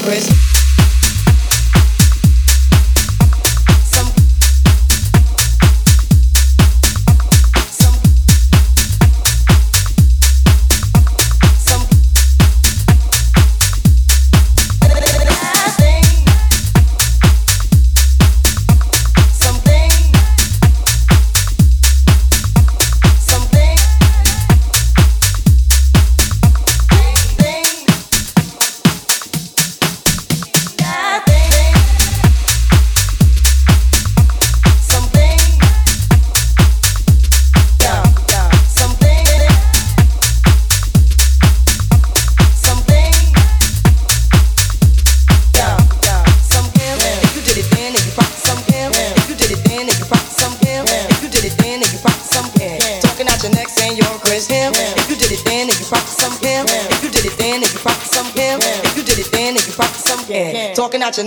compress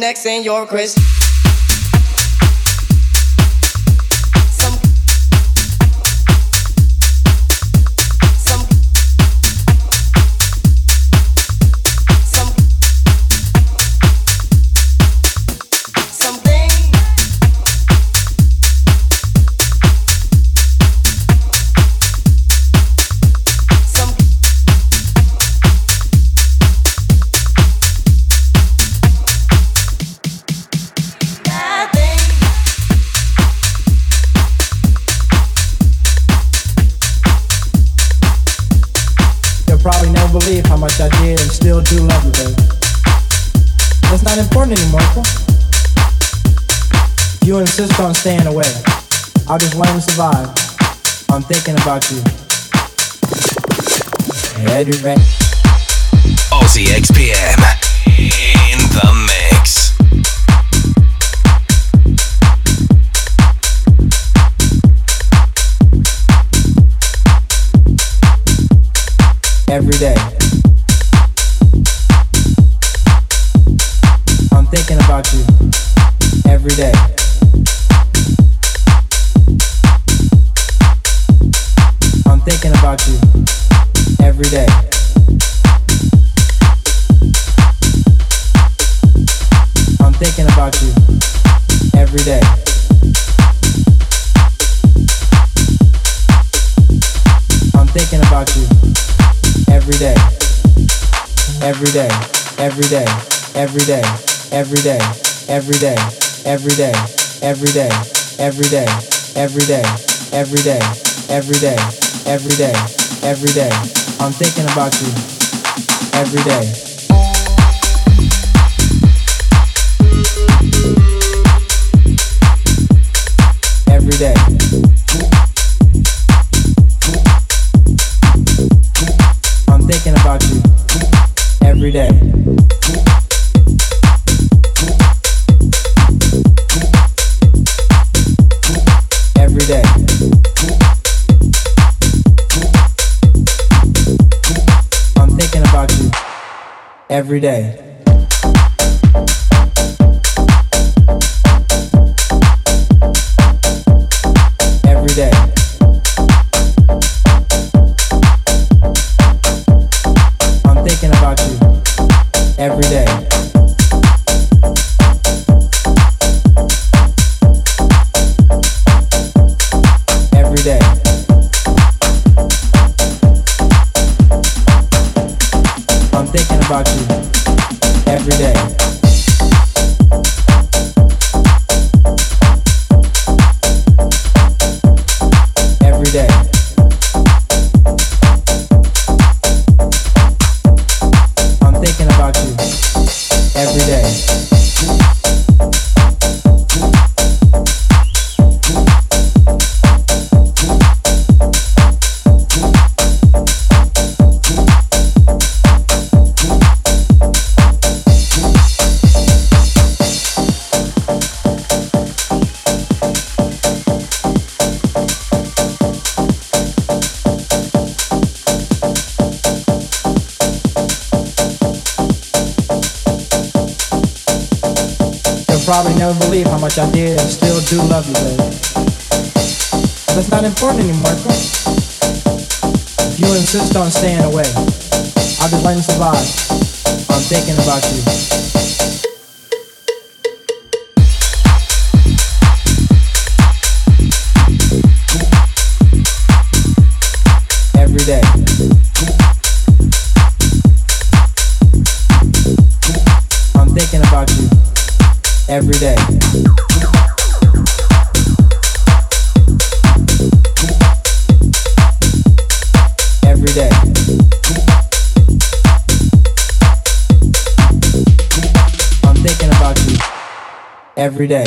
next in your crib. OzzyXPM in the mix. Every day. I'm thinking about you every day. I'm thinking about you every day. I'm thinking about you every day. I'm thinking about you every day. Every day, every day, every day, every day, every day, every day, every day, every day, every day, every day, every day, every day, every day. I'm thinking about you every day. Every day. I'm thinking about you every day. every day. Much I did and still do love you, baby. That's not important anymore. If you insist on staying away, I'll just learn to survive. I'm thinking about you. every day. Every day.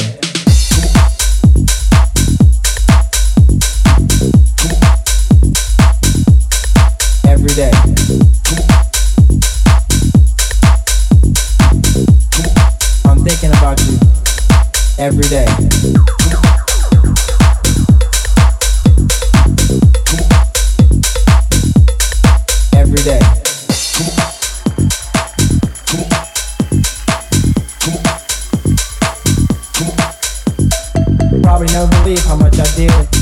day. I'm thinking about you every day. Every day. How much I did.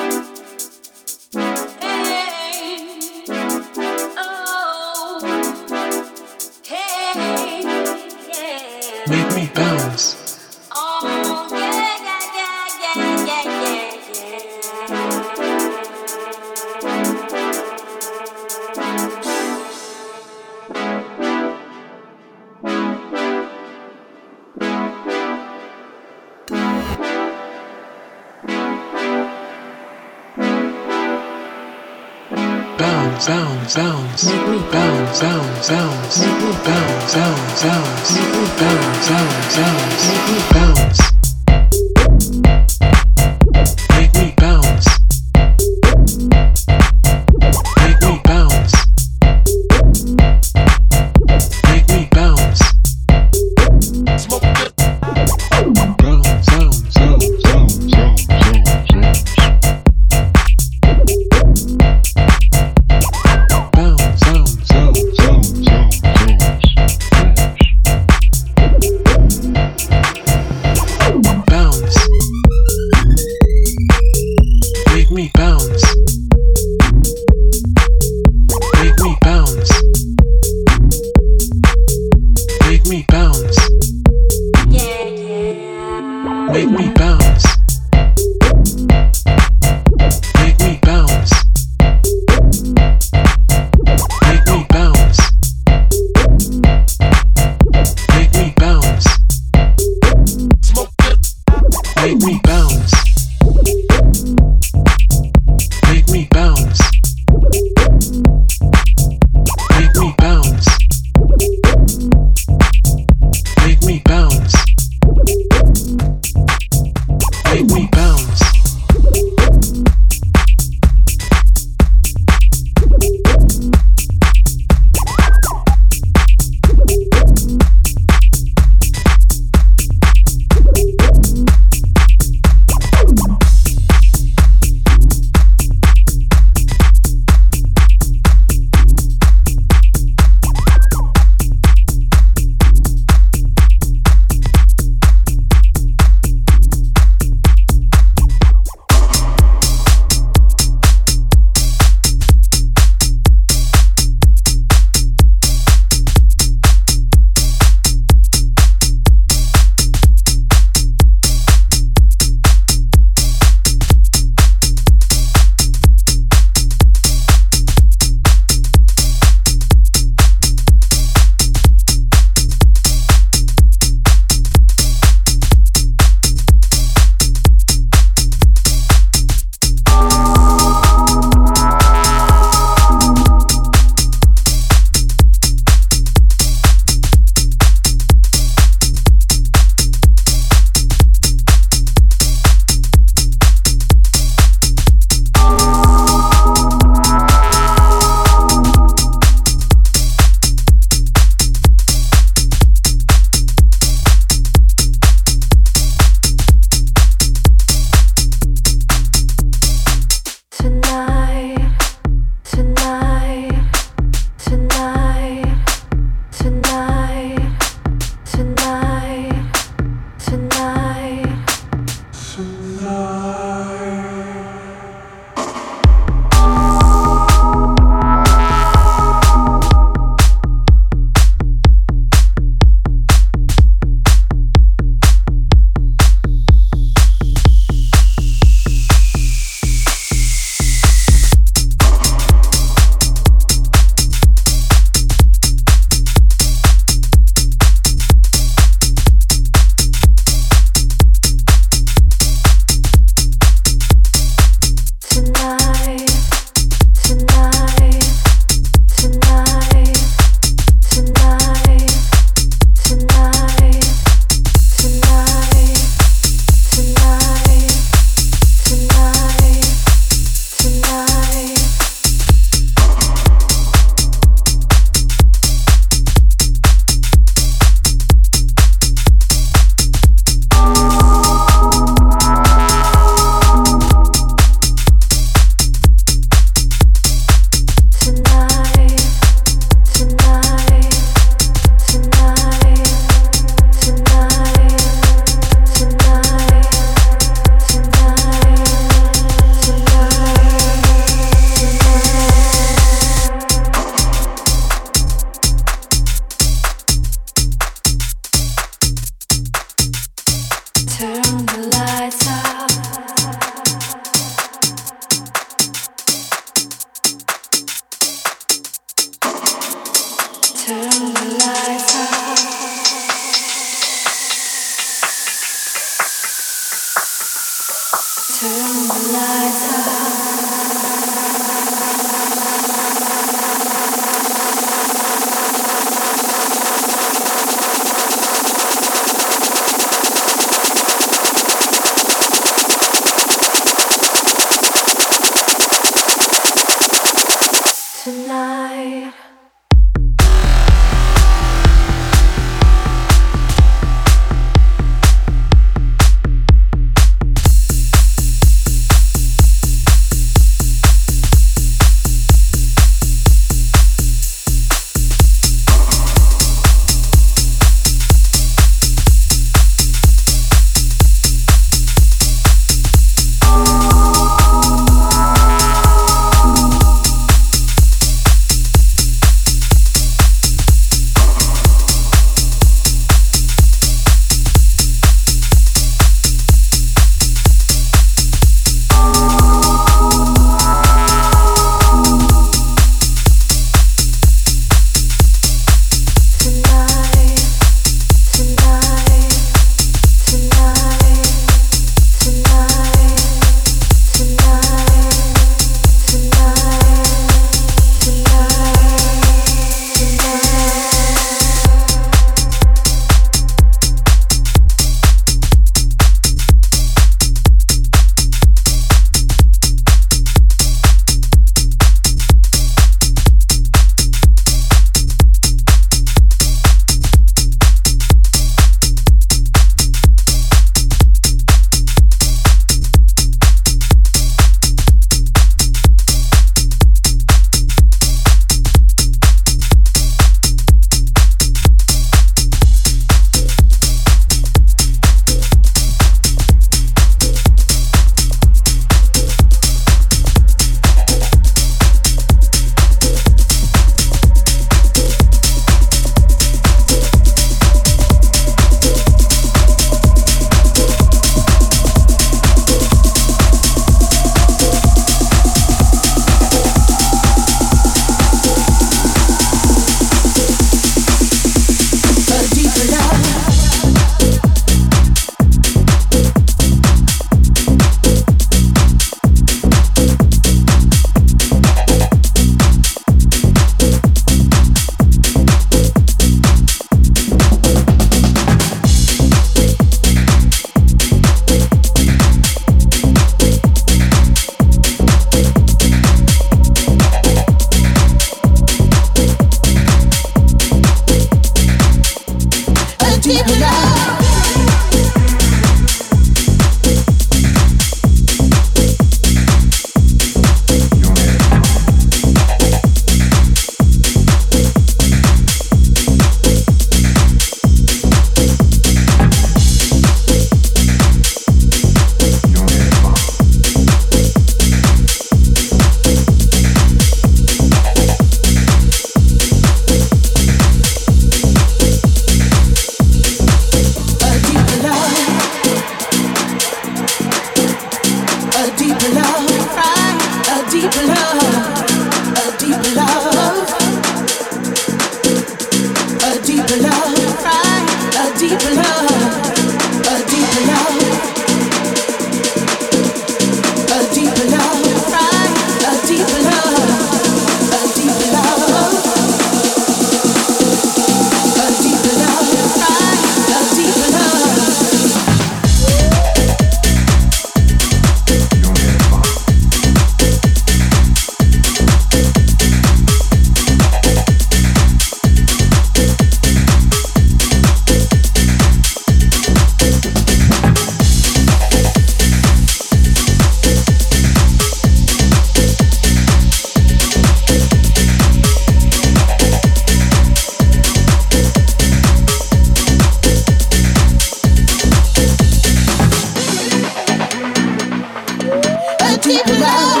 Sit down.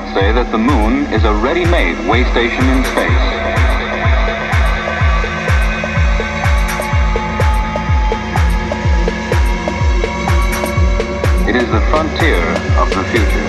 might say that the moon is a ready-made way station in space. It is the frontier of the future.